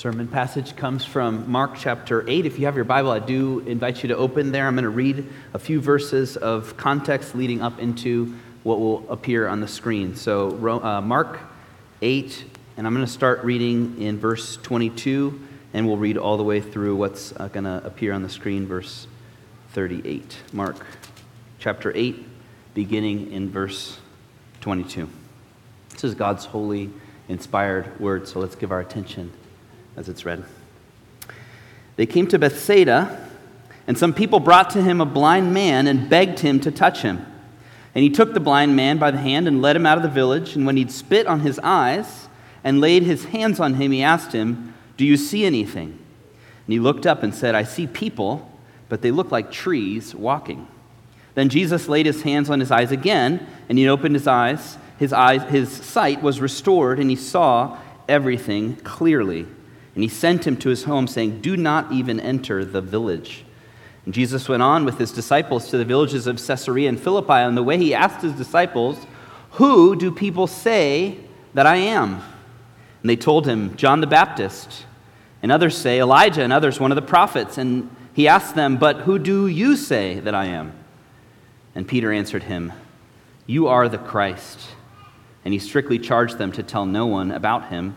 sermon passage comes from Mark chapter 8. If you have your Bible, I do invite you to open there. I'm going to read a few verses of context leading up into what will appear on the screen. So, uh, Mark 8, and I'm going to start reading in verse 22, and we'll read all the way through what's uh, going to appear on the screen, verse 38. Mark chapter 8, beginning in verse 22. This is God's holy, inspired word, so let's give our attention as it's read. They came to Bethsaida, and some people brought to him a blind man and begged him to touch him. And he took the blind man by the hand and led him out of the village. And when he'd spit on his eyes and laid his hands on him, he asked him, Do you see anything? And he looked up and said, I see people, but they look like trees walking. Then Jesus laid his hands on his eyes again, and he opened his eyes. His, eyes, his sight was restored, and he saw everything clearly. And he sent him to his home, saying, Do not even enter the village. And Jesus went on with his disciples to the villages of Caesarea and Philippi. On the way, he asked his disciples, Who do people say that I am? And they told him, John the Baptist. And others say, Elijah, and others, one of the prophets. And he asked them, But who do you say that I am? And Peter answered him, You are the Christ. And he strictly charged them to tell no one about him.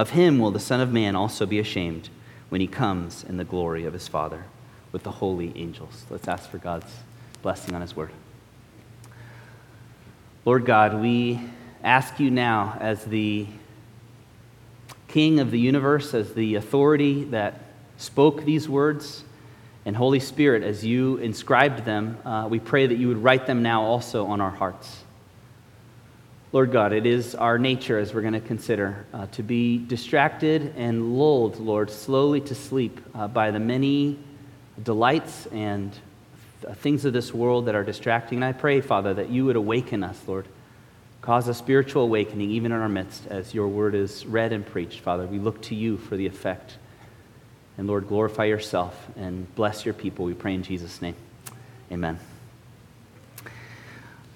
of him will the Son of Man also be ashamed when he comes in the glory of his Father with the holy angels. Let's ask for God's blessing on his word. Lord God, we ask you now, as the King of the universe, as the authority that spoke these words, and Holy Spirit, as you inscribed them, uh, we pray that you would write them now also on our hearts. Lord God, it is our nature, as we're going to consider, uh, to be distracted and lulled, Lord, slowly to sleep uh, by the many delights and th- things of this world that are distracting. And I pray, Father, that you would awaken us, Lord. Cause a spiritual awakening even in our midst as your word is read and preached, Father. We look to you for the effect. And Lord, glorify yourself and bless your people. We pray in Jesus' name. Amen.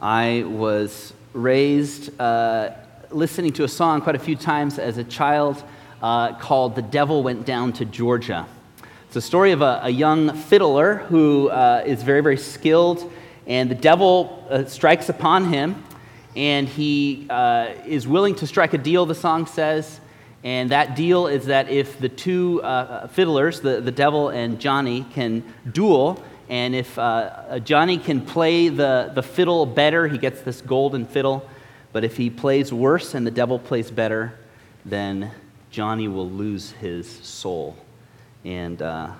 I was raised uh, listening to a song quite a few times as a child uh, called The Devil Went Down to Georgia. It's a story of a, a young fiddler who uh, is very, very skilled, and the devil uh, strikes upon him, and he uh, is willing to strike a deal, the song says. And that deal is that if the two fiddlers, the, the devil and Johnny, can duel, and if uh, Johnny can play the, the fiddle better, he gets this golden fiddle. But if he plays worse and the devil plays better, then Johnny will lose his soul. And uh,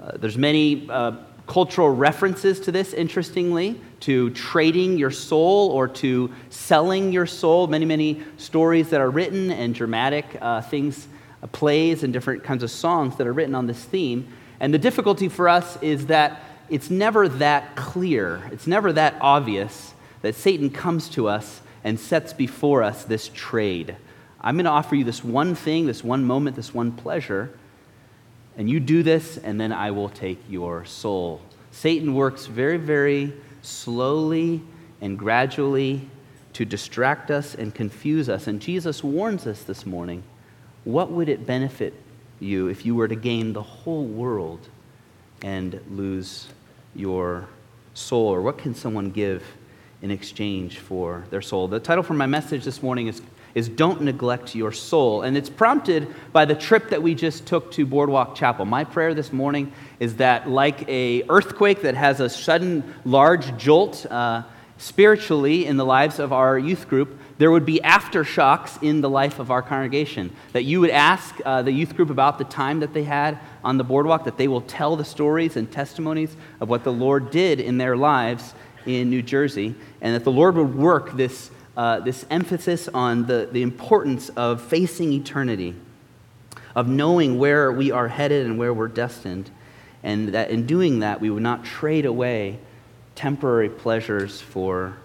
uh, there's many uh, cultural references to this, interestingly, to trading your soul or to selling your soul. Many, many stories that are written and dramatic uh, things, uh, plays, and different kinds of songs that are written on this theme. And the difficulty for us is that it's never that clear, it's never that obvious that Satan comes to us and sets before us this trade. I'm going to offer you this one thing, this one moment, this one pleasure, and you do this, and then I will take your soul. Satan works very, very slowly and gradually to distract us and confuse us. And Jesus warns us this morning what would it benefit you if you were to gain the whole world and lose your soul? Or what can someone give in exchange for their soul. The title for my message this morning is, is Don't Neglect Your Soul. And it's prompted by the trip that we just took to Boardwalk Chapel. My prayer this morning is that, like a earthquake that has a sudden large jolt uh, spiritually in the lives of our youth group, there would be aftershocks in the life of our congregation. That you would ask uh, the youth group about the time that they had on the boardwalk, that they will tell the stories and testimonies of what the Lord did in their lives in New Jersey, and that the Lord would work this, uh, this emphasis on the, the importance of facing eternity, of knowing where we are headed and where we're destined, and that in doing that, we would not trade away temporary pleasures for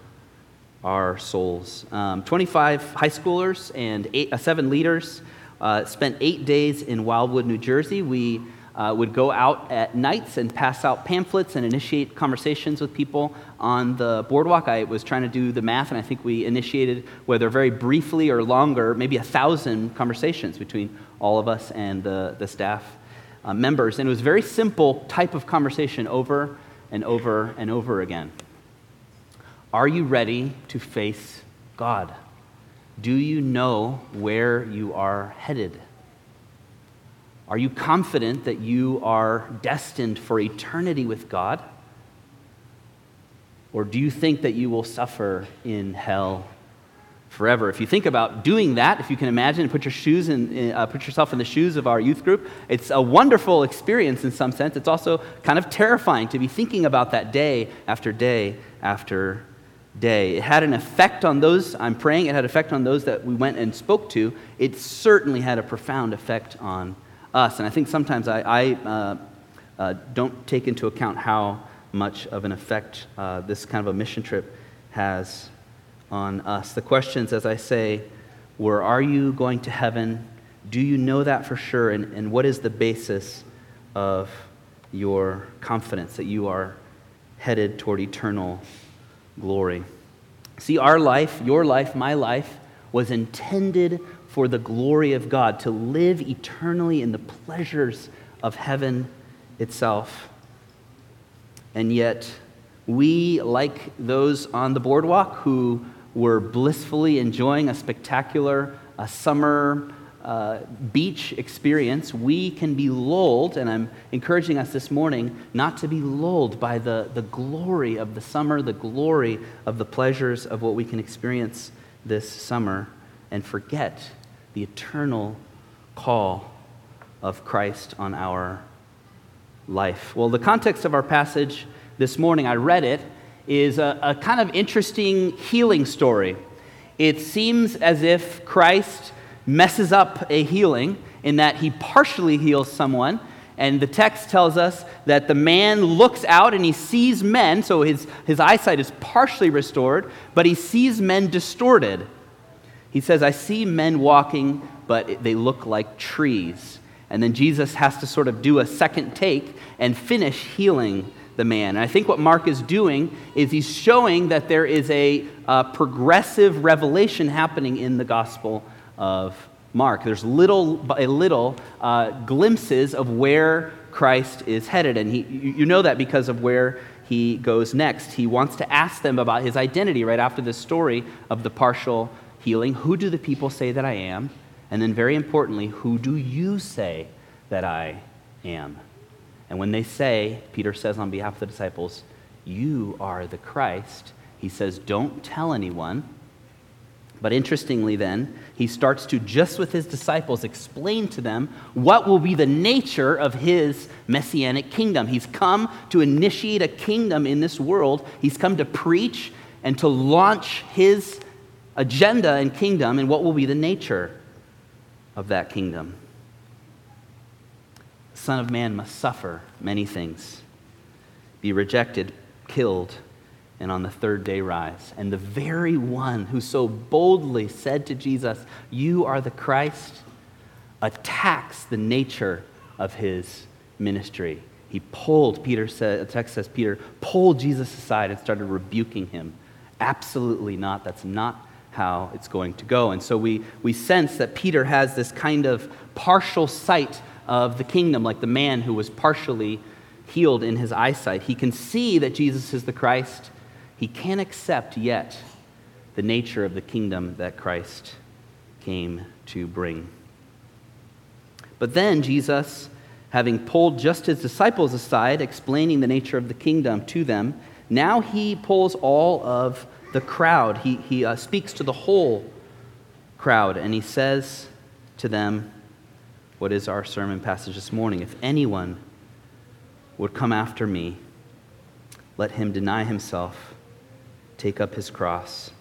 our souls. Um, 25 high schoolers and eight, uh, seven leaders uh, spent eight days in Wildwood, New Jersey. We uh, would go out at nights and pass out pamphlets and initiate conversations with people on the boardwalk. I was trying to do the math, and I think we initiated, whether very briefly or longer, maybe a thousand conversations between all of us and the, the staff uh, members. And it was a very simple type of conversation over and over and over again. Are you ready to face God? Do you know where you are headed? Are you confident that you are destined for eternity with God? Or do you think that you will suffer in hell forever? If you think about doing that, if you can imagine put, your shoes in, uh, put yourself in the shoes of our youth group, it's a wonderful experience in some sense. It's also kind of terrifying to be thinking about that day after day after day. It had an effect on those, I'm praying, it had effect on those that we went and spoke to. It certainly had a profound effect on us. And I think sometimes I, I uh, uh, don't take into account how much of an effect uh, this kind of a mission trip has on us. The questions, as I say, were Are you going to heaven? Do you know that for sure? And, and what is the basis of your confidence that you are headed toward eternal glory? See, our life, your life, my life, was intended for the glory of God, to live eternally in the pleasures of heaven itself. And yet, we, like those on the boardwalk who were blissfully enjoying a spectacular a summer uh, beach experience, we can be lulled, and I'm encouraging us this morning not to be lulled by the, the glory of the summer, the glory of the pleasures of what we can experience this summer, and forget the eternal call of Christ on our life. Well, the context of our passage this morning, I read it, is a, a kind of interesting healing story. It seems as if Christ messes up a healing in that he partially heals someone. And the text tells us that the man looks out and he sees men, so his, his eyesight is partially restored, but he sees men distorted. He says, I see men walking, but they look like trees. And then Jesus has to sort of do a second take and finish healing the man. And I think what Mark is doing is he's showing that there is a, a progressive revelation happening in the Gospel of Mark. There's little by little uh, glimpses of where Christ is headed. And he, you know that because of where he goes next. He wants to ask them about his identity right after this story of the partial healing. Who do the people say that I am? And then, very importantly, who do you say that I am? And when they say, Peter says on behalf of the disciples, You are the Christ, he says, Don't tell anyone. But interestingly, then, he starts to, just with his disciples, explain to them what will be the nature of his messianic kingdom. He's come to initiate a kingdom in this world, he's come to preach and to launch his agenda and kingdom and what will be the nature of that kingdom. Son of Man must suffer many things, be rejected, killed, and on the third day rise. And the very one who so boldly said to Jesus, You are the Christ, attacks the nature of his ministry. He pulled, Peter said, the text says, Peter pulled Jesus aside and started rebuking him. Absolutely not. That's not how it's going to go. And so we, we sense that Peter has this kind of partial sight of the kingdom, like the man who was partially healed in his eyesight. He can see that Jesus is the Christ. he can't accept yet the nature of the kingdom that Christ came to bring. But then Jesus, having pulled just his disciples aside, explaining the nature of the kingdom to them, now he pulls all of the crowd. He, he uh, speaks to the whole crowd and he says to them, What is our sermon passage this morning? If anyone would come after me, let him deny himself, take up his cross,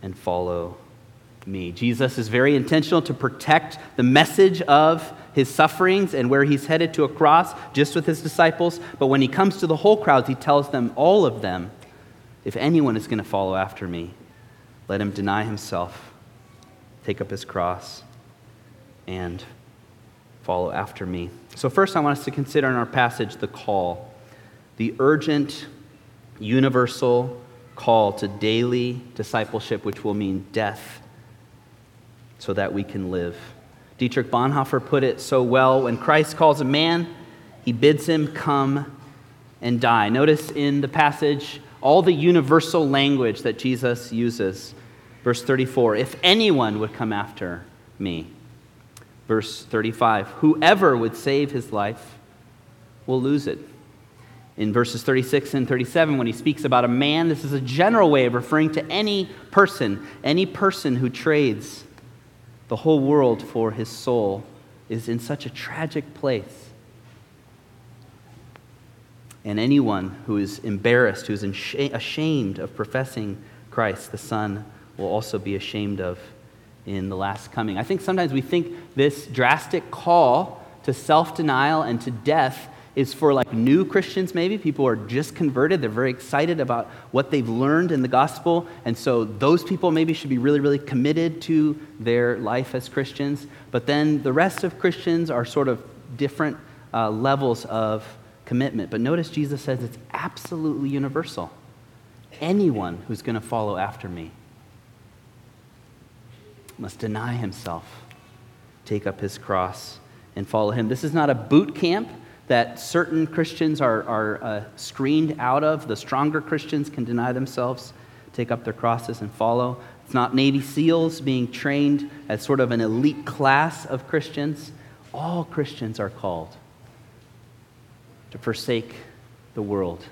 and follow me. Jesus is very intentional to protect the message of his sufferings and where he's headed to a cross just with his disciples. But when he comes to the whole crowds, he tells them, all of them, if anyone is going to follow after me, let him deny himself, take up his cross, and follow after me. So, first, I want us to consider in our passage the call, the urgent, universal call to daily discipleship, which will mean death so that we can live. Dietrich Bonhoeffer put it so well when Christ calls a man, he bids him come and die. Notice in the passage all the universal language that Jesus uses. Verse 34 If anyone would come after me. Verse 35 Whoever would save his life will lose it. In verses 36 and 37, when he speaks about a man, this is a general way of referring to any person, any person who trades the whole world for his soul is in such a tragic place. And anyone who is embarrassed, who is ashamed of professing Christ, the Son, will also be ashamed of in the last coming. I think sometimes we think this drastic call to self denial and to death is for like new Christians, maybe. People are just converted. They're very excited about what they've learned in the gospel. And so those people maybe should be really, really committed to their life as Christians. But then the rest of Christians are sort of different uh, levels of commitment. But notice Jesus says it's absolutely universal. Anyone who's going to follow after me must deny himself, take up his cross, and follow him. This is not a boot camp that certain Christians are, are uh, screened out of. The stronger Christians can deny themselves, take up their crosses, and follow. It's not Navy SEALs being trained as sort of an elite class of Christians. All Christians are called to forsake the world,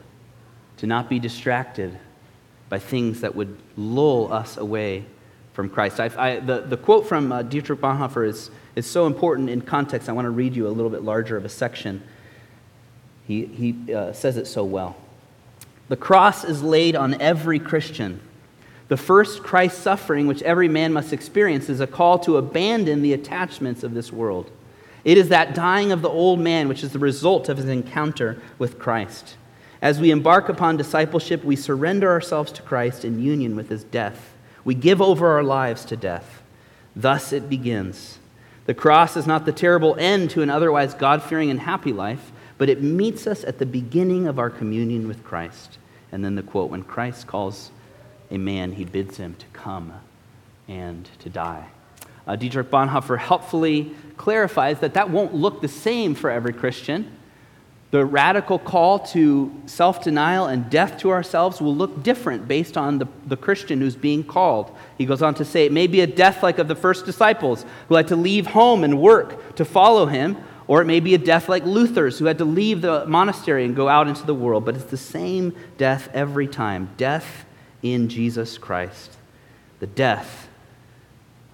to not be distracted by things that would lull us away from Christ. I, I, the, the quote from uh, Dietrich Bonhoeffer is, is so important in context. I want to read you a little bit larger of a section. He, he uh, says it so well. The cross is laid on every Christian. The first Christ suffering, which every man must experience, is a call to abandon the attachments of this world. It is that dying of the old man which is the result of his encounter with Christ. As we embark upon discipleship, we surrender ourselves to Christ in union with his death. We give over our lives to death. Thus it begins. The cross is not the terrible end to an otherwise God fearing and happy life, but it meets us at the beginning of our communion with Christ. And then the quote when Christ calls a man, he bids him to come and to die. Uh, Dietrich Bonhoeffer helpfully clarifies that that won't look the same for every Christian. The radical call to self denial and death to ourselves will look different based on the, the Christian who's being called. He goes on to say it may be a death like of the first disciples who had to leave home and work to follow him, or it may be a death like Luther's, who had to leave the monastery and go out into the world. But it's the same death every time death in Jesus Christ, the death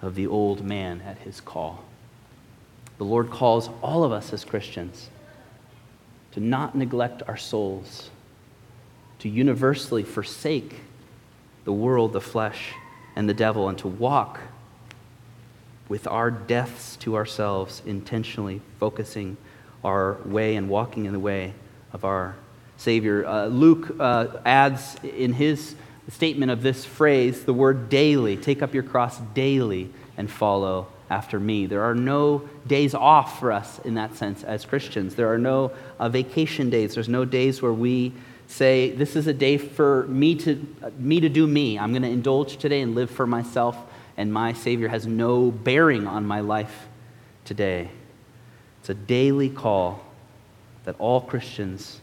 of the old man at his call. The Lord calls all of us as Christians to not neglect our souls, to universally forsake the world, the flesh, and the devil, and to walk with our deaths to ourselves, intentionally focusing our way and walking in the way of our Savior. Uh, Luke uh, adds in his statement of this phrase the word daily. Take up your cross daily and follow after me. There are no days off for us in that sense as Christians. There are no uh, vacation days. There's no days where we say, This is a day for me to, uh, me, to do me. I'm going to indulge today and live for myself and my Savior has no bearing on my life today. It's a daily call that all Christians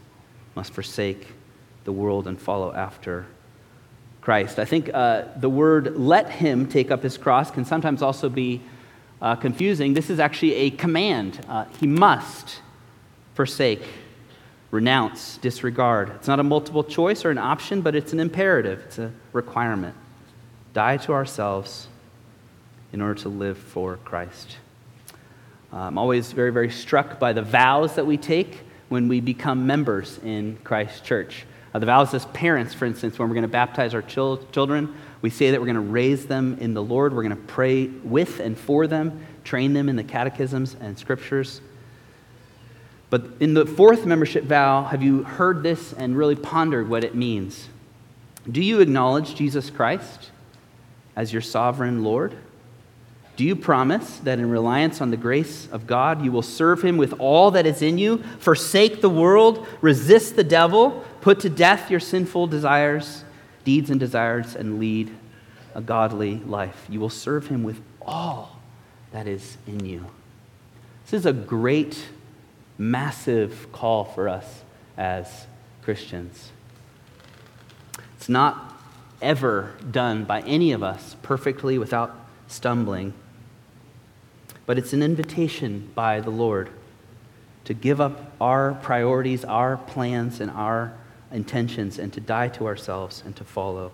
must forsake the world and follow after Christ. I think uh, the word let him take up his cross can sometimes also be uh, confusing. This is actually a command. Uh, he must forsake, renounce, disregard. It's not a multiple choice or an option, but it's an imperative, it's a requirement. Die to ourselves in order to live for Christ. Uh, I'm always very, very struck by the vows that we take when we become members in Christ's church. Uh, the vows as parents, for instance, when we're going to baptize our chil- children, we say that we're going to raise them in the Lord. We're going to pray with and for them, train them in the catechisms and scriptures. But in the fourth membership vow, have you heard this and really pondered what it means? Do you acknowledge Jesus Christ as your sovereign Lord? Do you promise that in reliance on the grace of God, you will serve him with all that is in you, forsake the world, resist the devil, put to death your sinful desires, deeds and desires, and lead a godly life? You will serve him with all that is in you. This is a great, massive call for us as Christians. It's not ever done by any of us perfectly without stumbling but it's an invitation by the Lord to give up our priorities, our plans, and our intentions, and to die to ourselves and to follow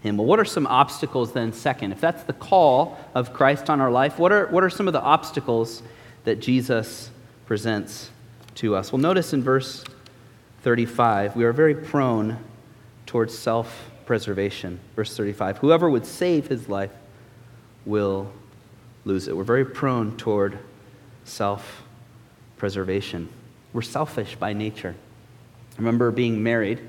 Him. Well, what are some obstacles then, second? If that's the call of Christ on our life, what are, what are some of the obstacles that Jesus presents to us? Well, notice in verse 35, we are very prone towards self preservation. Verse 35 Whoever would save his life will lose it. We're very prone toward self preservation. We're selfish by nature. I remember being married,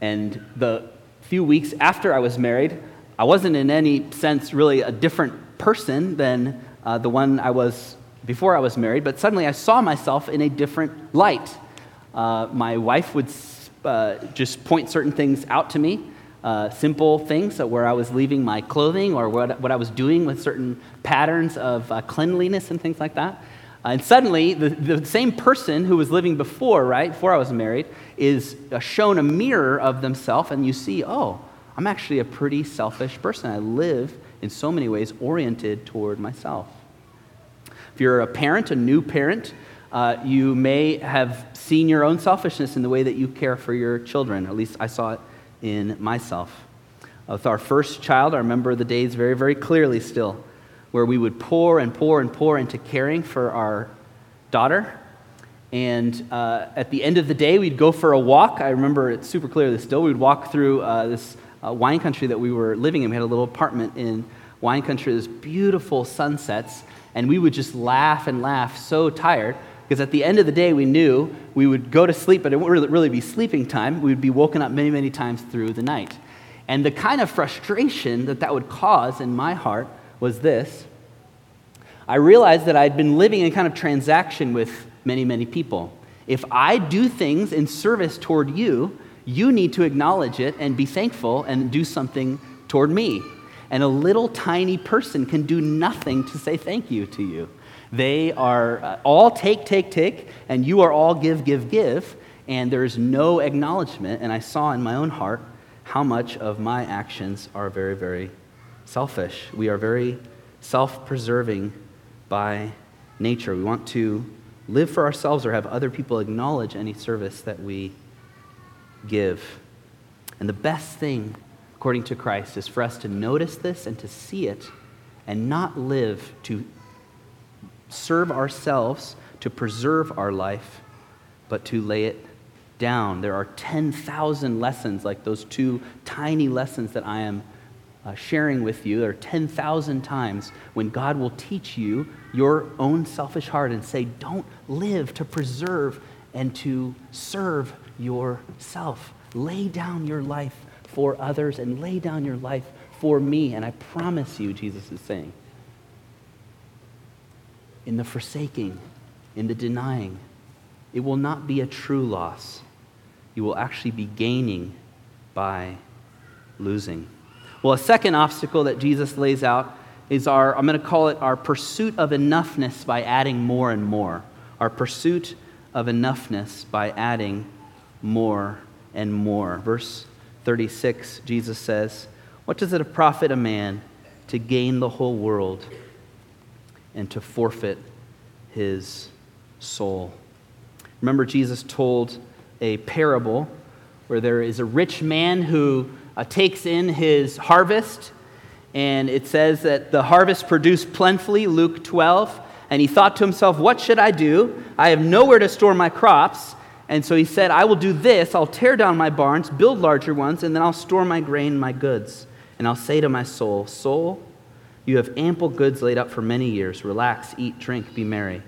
and the few weeks after I was married, I wasn't in any sense really a different person than uh, the one I was before I was married, but suddenly I saw myself in a different light. Uh, my wife would uh, just point certain things out to me uh, simple things, so where I was leaving my clothing or what, what I was doing with certain patterns of uh, cleanliness and things like that. Uh, and suddenly, the, the same person who was living before, right, before I was married, is uh, shown a mirror of themselves, and you see, oh, I'm actually a pretty selfish person. I live in so many ways oriented toward myself. If you're a parent, a new parent, uh, you may have seen your own selfishness in the way that you care for your children. At least I saw it in myself. With our first child, I remember the days very, very clearly still, where we would pour and pour and pour into caring for our daughter. And uh, at the end of the day, we'd go for a walk. I remember it's super clear this still. We'd walk through uh, this uh, wine country that we were living in. We had a little apartment in wine country, this beautiful sunsets. And we would just laugh and laugh, so tired because at the end of the day, we knew we would go to sleep, but it wouldn't really be sleeping time. We would be woken up many, many times through the night. And the kind of frustration that that would cause in my heart was this I realized that I'd been living in kind of transaction with many, many people. If I do things in service toward you, you need to acknowledge it and be thankful and do something toward me. And a little tiny person can do nothing to say thank you to you. They are uh, all take, take, take, and you are all give, give, give, and there's no acknowledgement. And I saw in my own heart how much of my actions are very, very selfish. We are very self preserving by nature. We want to live for ourselves or have other people acknowledge any service that we give. And the best thing, according to Christ, is for us to notice this and to see it and not live to serve ourselves to preserve our life, but to lay it down. There are 10,000 lessons, like those two tiny lessons that I am uh, sharing with you. There are 10,000 times when God will teach you your own selfish heart and say, don't live to preserve and to serve yourself. Lay down your life for others and lay down your life for me. And I promise you, Jesus is saying, in the forsaking, in the denying, it will not be a true loss. You will actually be gaining by losing. Well, a second obstacle that Jesus lays out is our, I'm going to call it our pursuit of enoughness by adding more and more. Our pursuit of enoughness by adding more and more. Verse 36, Jesus says, What does it profit a man to gain the whole world and to forfeit his soul? Remember, Jesus told a parable where there is a rich man who uh, takes in his harvest, and it says that the harvest produced plentifully, Luke 12. And he thought to himself, What should I do? I have nowhere to store my crops. And so he said, I will do this. I'll tear down my barns, build larger ones, and then I'll store my grain, my goods. And I'll say to my soul, Soul, you have ample goods laid up for many years. Relax, eat, drink, be merry.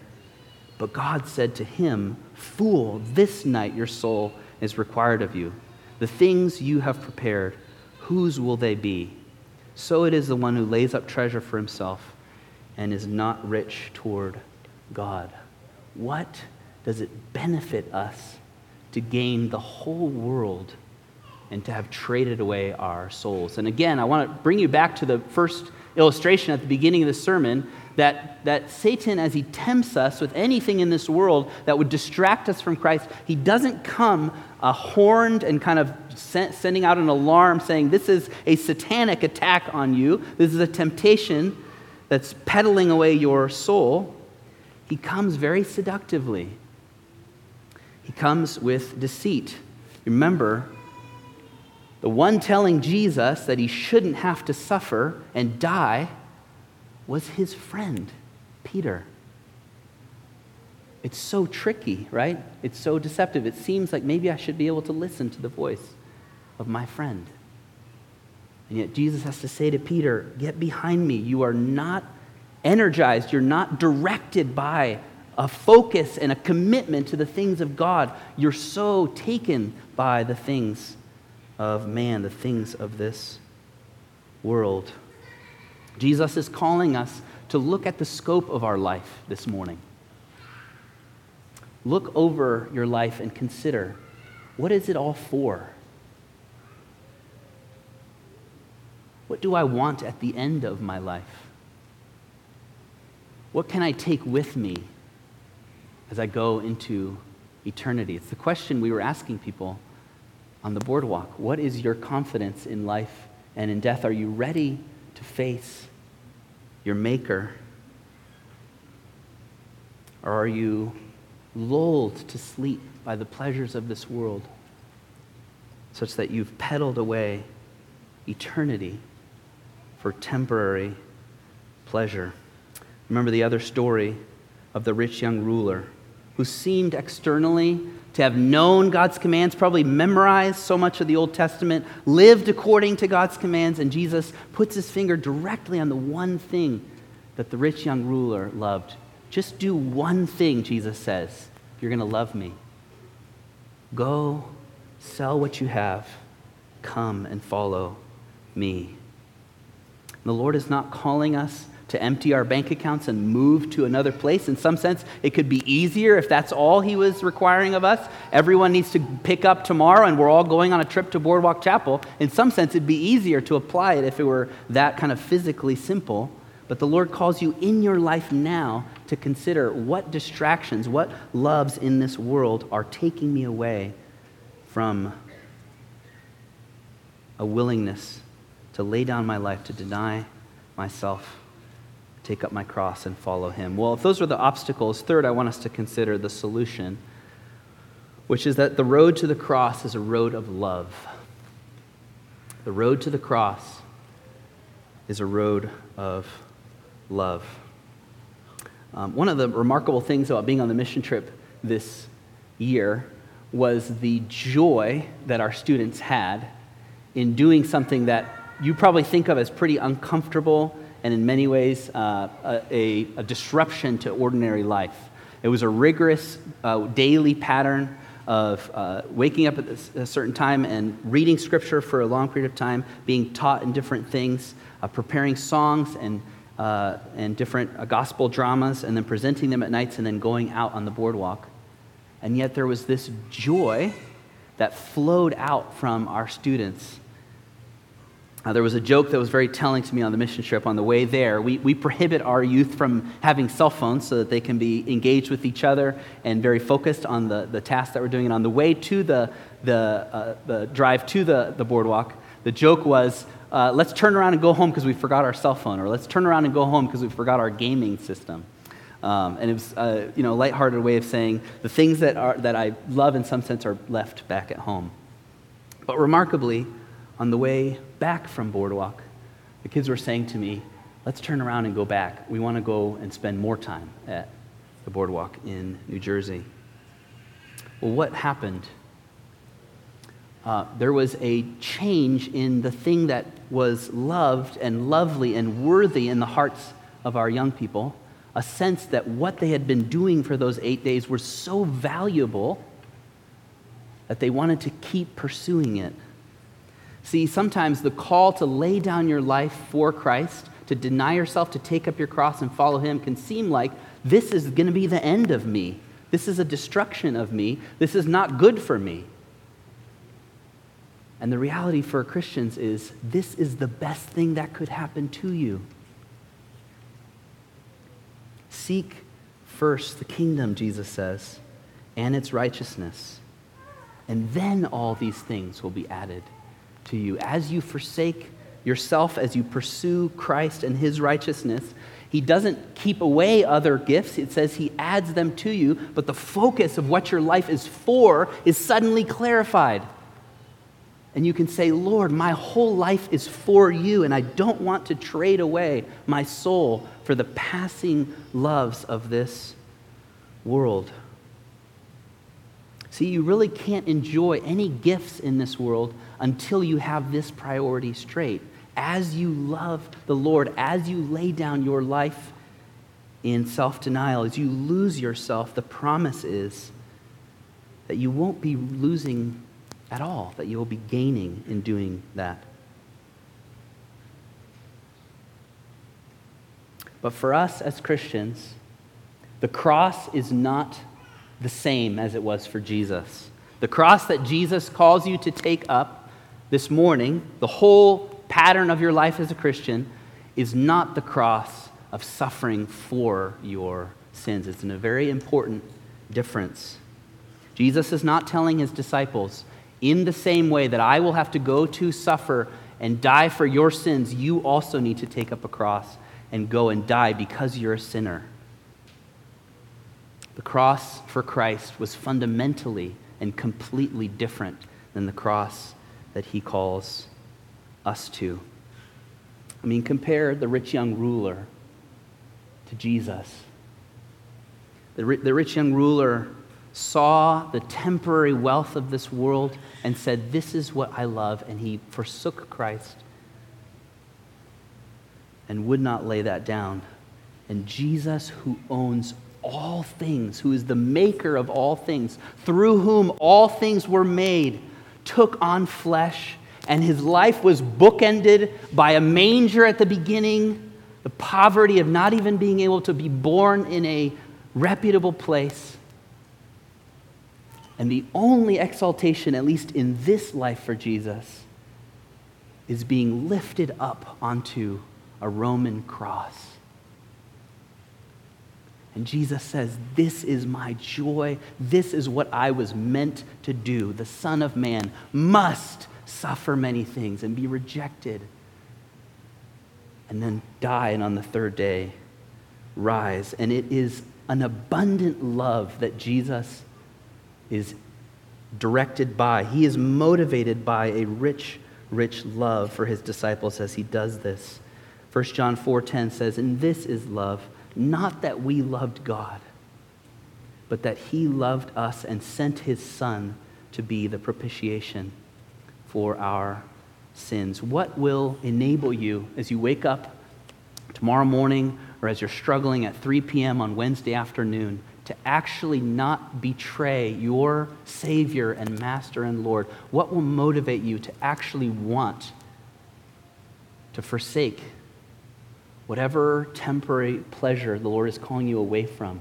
But God said to him, Fool, this night your soul is required of you. The things you have prepared, whose will they be? So it is the one who lays up treasure for himself and is not rich toward God. What does it benefit us to gain the whole world and to have traded away our souls? And again, I want to bring you back to the first illustration at the beginning of the sermon that, that Satan, as he tempts us with anything in this world that would distract us from Christ, he doesn't come uh, horned and kind of sending out an alarm saying, This is a satanic attack on you. This is a temptation that's peddling away your soul. He comes very seductively. He comes with deceit. Remember, the one telling Jesus that he shouldn't have to suffer and die was his friend, Peter. It's so tricky, right? It's so deceptive. It seems like maybe I should be able to listen to the voice of my friend. And yet Jesus has to say to Peter, Get behind me. You are not energized, you're not directed by a focus and a commitment to the things of God. You're so taken by the things of man, the things of this world. Jesus is calling us to look at the scope of our life this morning. Look over your life and consider what is it all for? What do I want at the end of my life? What can I take with me as I go into eternity? It's the question we were asking people on the boardwalk. What is your confidence in life and in death? Are you ready to face your Maker? Or are you lulled to sleep by the pleasures of this world, such that you've peddled away eternity for temporary pleasure? Remember the other story of the rich young ruler who seemed externally to have known God's commands, probably memorized so much of the Old Testament, lived according to God's commands, and Jesus puts his finger directly on the one thing that the rich young ruler loved. Just do one thing, Jesus says, if you're going to love me. Go, sell what you have, come and follow me. The Lord is not calling us to empty our bank accounts and move to another place. In some sense, it could be easier if that's all he was requiring of us. Everyone needs to pick up tomorrow and we're all going on a trip to Boardwalk Chapel. In some sense, it'd be easier to apply it if it were that kind of physically simple. But the Lord calls you in your life now to consider what distractions, what loves in this world are taking me away from a willingness to lay down my life, to deny myself take up my cross and follow him. Well, if those are the obstacles, third, I want us to consider the solution, which is that the road to the cross is a road of love. The road to the cross is a road of love. Um, one of the remarkable things about being on the mission trip this year was the joy that our students had in doing something that you probably think of as pretty uncomfortable and in many ways uh, a, a, disruption to ordinary life. It was a rigorous uh, daily pattern of uh, waking up at a certain time and reading scripture for a long period of time, being taught in different things, uh, preparing songs and, uh, and different uh, gospel dramas, and then presenting them at nights and then going out on the boardwalk. And yet there was this joy that flowed out from our students Uh, there was a joke that was very telling to me on the mission trip on the way there. We, we prohibit our youth from having cell phones so that they can be engaged with each other and very focused on the, the task that we're doing. And on the way to the, the, uh, the drive to the, the boardwalk, the joke was uh, let's turn around and go home because we forgot our cell phone, or let's turn around and go home because we forgot our gaming system. Um, and it was uh, you know, lighthearted way of saying the things that, are, that I love in some sense are left back at home. But remarkably, on the way back from Boardwalk, the kids were saying to me, let's turn around and go back. We want to go and spend more time at the Boardwalk in New Jersey. Well, what happened? Uh, there was a change in the thing that was loved and lovely and worthy in the hearts of our young people, a sense that what they had been doing for those eight days were so valuable that they wanted to keep pursuing it. See, sometimes the call to lay down your life for Christ, to deny yourself, to take up your cross and follow Him, can seem like this is going to be the end of me. This is a destruction of me. This is not good for me. And the reality for Christians is this is the best thing that could happen to you. Seek first the kingdom, Jesus says, and its righteousness. And then all these things will be added to you. As you forsake yourself, as you pursue Christ and his righteousness, he doesn't keep away other gifts. It says he adds them to you, but the focus of what your life is for is suddenly clarified. And you can say, Lord, my whole life is for you, and I don't want to trade away my soul for the passing loves of this world. See, you really can't enjoy any gifts in this world until you have this priority straight. As you love the Lord, as you lay down your life in self denial, as you lose yourself, the promise is that you won't be losing at all, that you will be gaining in doing that. But for us as Christians, the cross is not the same as it was for Jesus. The cross that Jesus calls you to take up this morning, the whole pattern of your life as a Christian is not the cross of suffering for your sins. It's a very important difference. Jesus is not telling his disciples, in the same way that I will have to go to suffer and die for your sins, you also need to take up a cross and go and die because you're a sinner. The cross for Christ was fundamentally and completely different than the cross that he calls us to. I mean, compare the rich young ruler to Jesus. The, the rich young ruler saw the temporary wealth of this world and said, This is what I love. And he forsook Christ and would not lay that down. And Jesus, who owns all things, who is the maker of all things, through whom all things were made, took on flesh, and his life was bookended by a manger at the beginning, the poverty of not even being able to be born in a reputable place. And the only exaltation, at least in this life for Jesus, is being lifted up onto a Roman cross. And Jesus says, This is my joy. This is what I was meant to do. The Son of Man must suffer many things and be rejected, and then die, and on the third day rise. And it is an abundant love that Jesus is directed by. He is motivated by a rich, rich love for his disciples as he does this. 1 John 4:10 says, "And this is love." Not that we loved God, but that He loved us and sent His Son to be the propitiation for our sins. What will enable you as you wake up tomorrow morning or as you're struggling at 3 p.m. on Wednesday afternoon to actually not betray your Savior and Master and Lord? What will motivate you to actually want to forsake whatever temporary pleasure the Lord is calling you away from.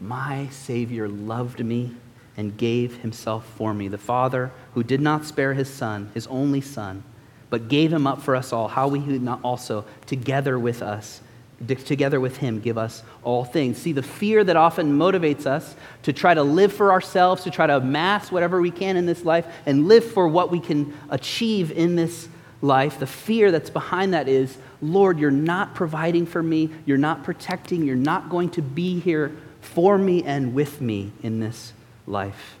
My Savior loved me and gave himself for me. The Father who did not spare his Son, his only Son, but gave him up for us all, how we would not also, together with us, together with him, give us all things. See, the fear that often motivates us to try to live for ourselves, to try to amass whatever we can in this life, and live for what we can achieve in this life, the fear that's behind that is, Lord, you're not providing for me, you're not protecting, you're not going to be here for me and with me in this life.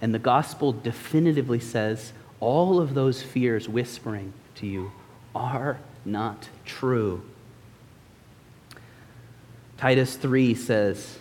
And the gospel definitively says all of those fears whispering to you are not true. Titus 3 says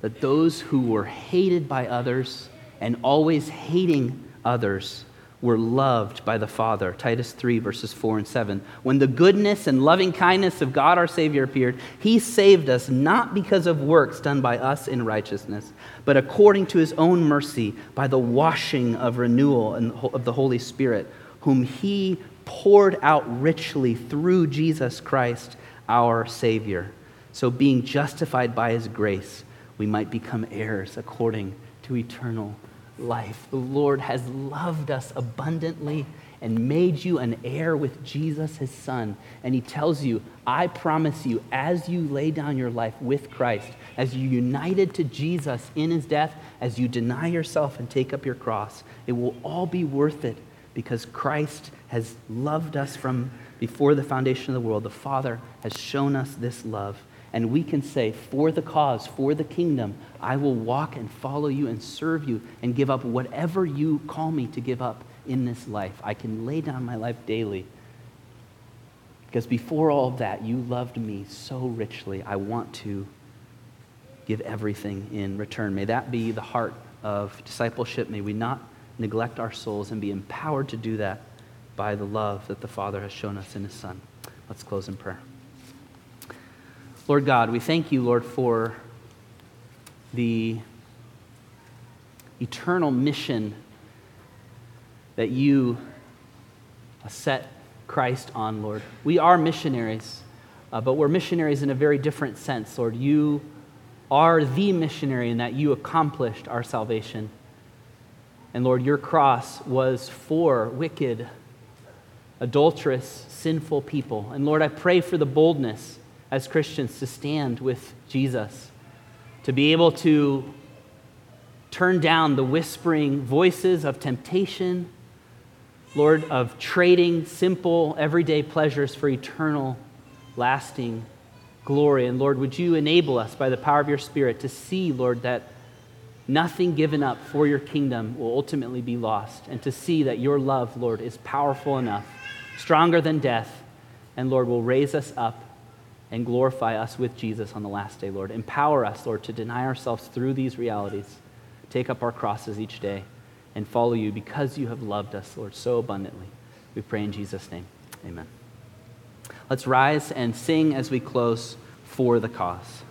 that those who were hated by others and always hating others were loved by the Father. Titus 3, verses 4 and 7. When the goodness and loving kindness of God our Savior appeared, he saved us not because of works done by us in righteousness, but according to his own mercy by the washing of renewal of the Holy Spirit, whom he poured out richly through Jesus Christ our Savior. So, being justified by his grace, we might become heirs according to eternal life. The Lord has loved us abundantly and made you an heir with Jesus, his son. And he tells you, I promise you, as you lay down your life with Christ, as you united to Jesus in his death, as you deny yourself and take up your cross, it will all be worth it because Christ has loved us from before the foundation of the world. The Father has shown us this love and we can say, for the cause, for the kingdom, I will walk and follow you and serve you and give up whatever you call me to give up in this life. I can lay down my life daily. Because before all of that, you loved me so richly. I want to give everything in return. May that be the heart of discipleship. May we not neglect our souls and be empowered to do that by the love that the Father has shown us in His Son. Let's close in prayer. Lord God, we thank you, Lord, for the eternal mission that you set Christ on, Lord. We are missionaries, uh, but we're missionaries in a very different sense, Lord. You are the missionary in that you accomplished our salvation. And Lord, your cross was for wicked, adulterous, sinful people. And Lord, I pray for the boldness as Christians to stand with Jesus, to be able to turn down the whispering voices of temptation, Lord, of trading simple, everyday pleasures for eternal, lasting glory. And Lord, would you enable us by the power of your Spirit to see, Lord, that nothing given up for your kingdom will ultimately be lost, and to see that your love, Lord, is powerful enough, stronger than death, and Lord, will raise us up and glorify us with Jesus on the last day, Lord. Empower us, Lord, to deny ourselves through these realities, take up our crosses each day, and follow you because you have loved us, Lord, so abundantly. We pray in Jesus' name. Amen. Let's rise and sing as we close for the cause.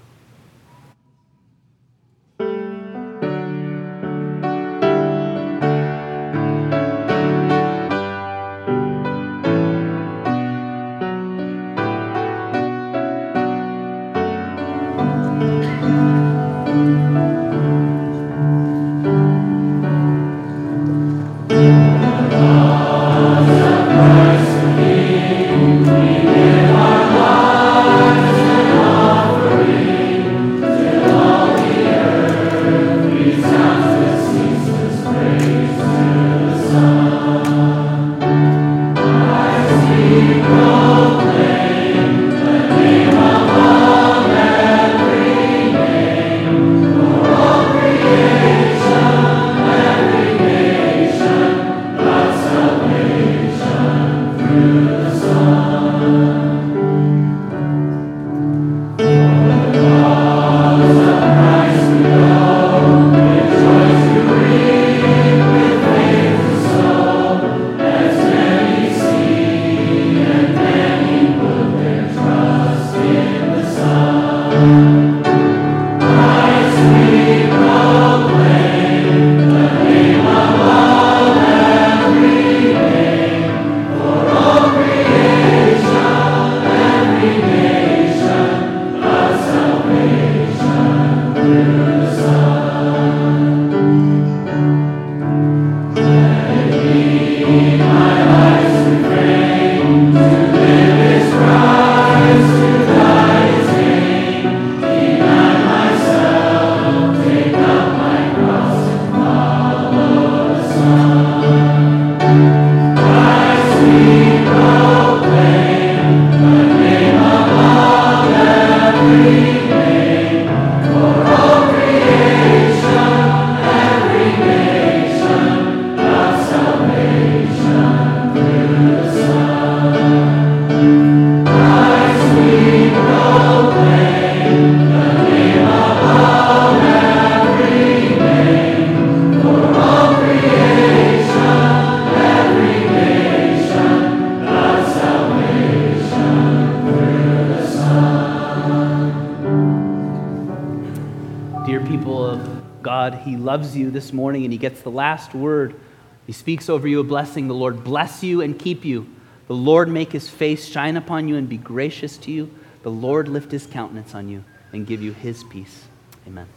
The last word. He speaks over you a blessing. The Lord bless you and keep you. The Lord make His face shine upon you and be gracious to you. The Lord lift His countenance on you and give you His peace. Amen.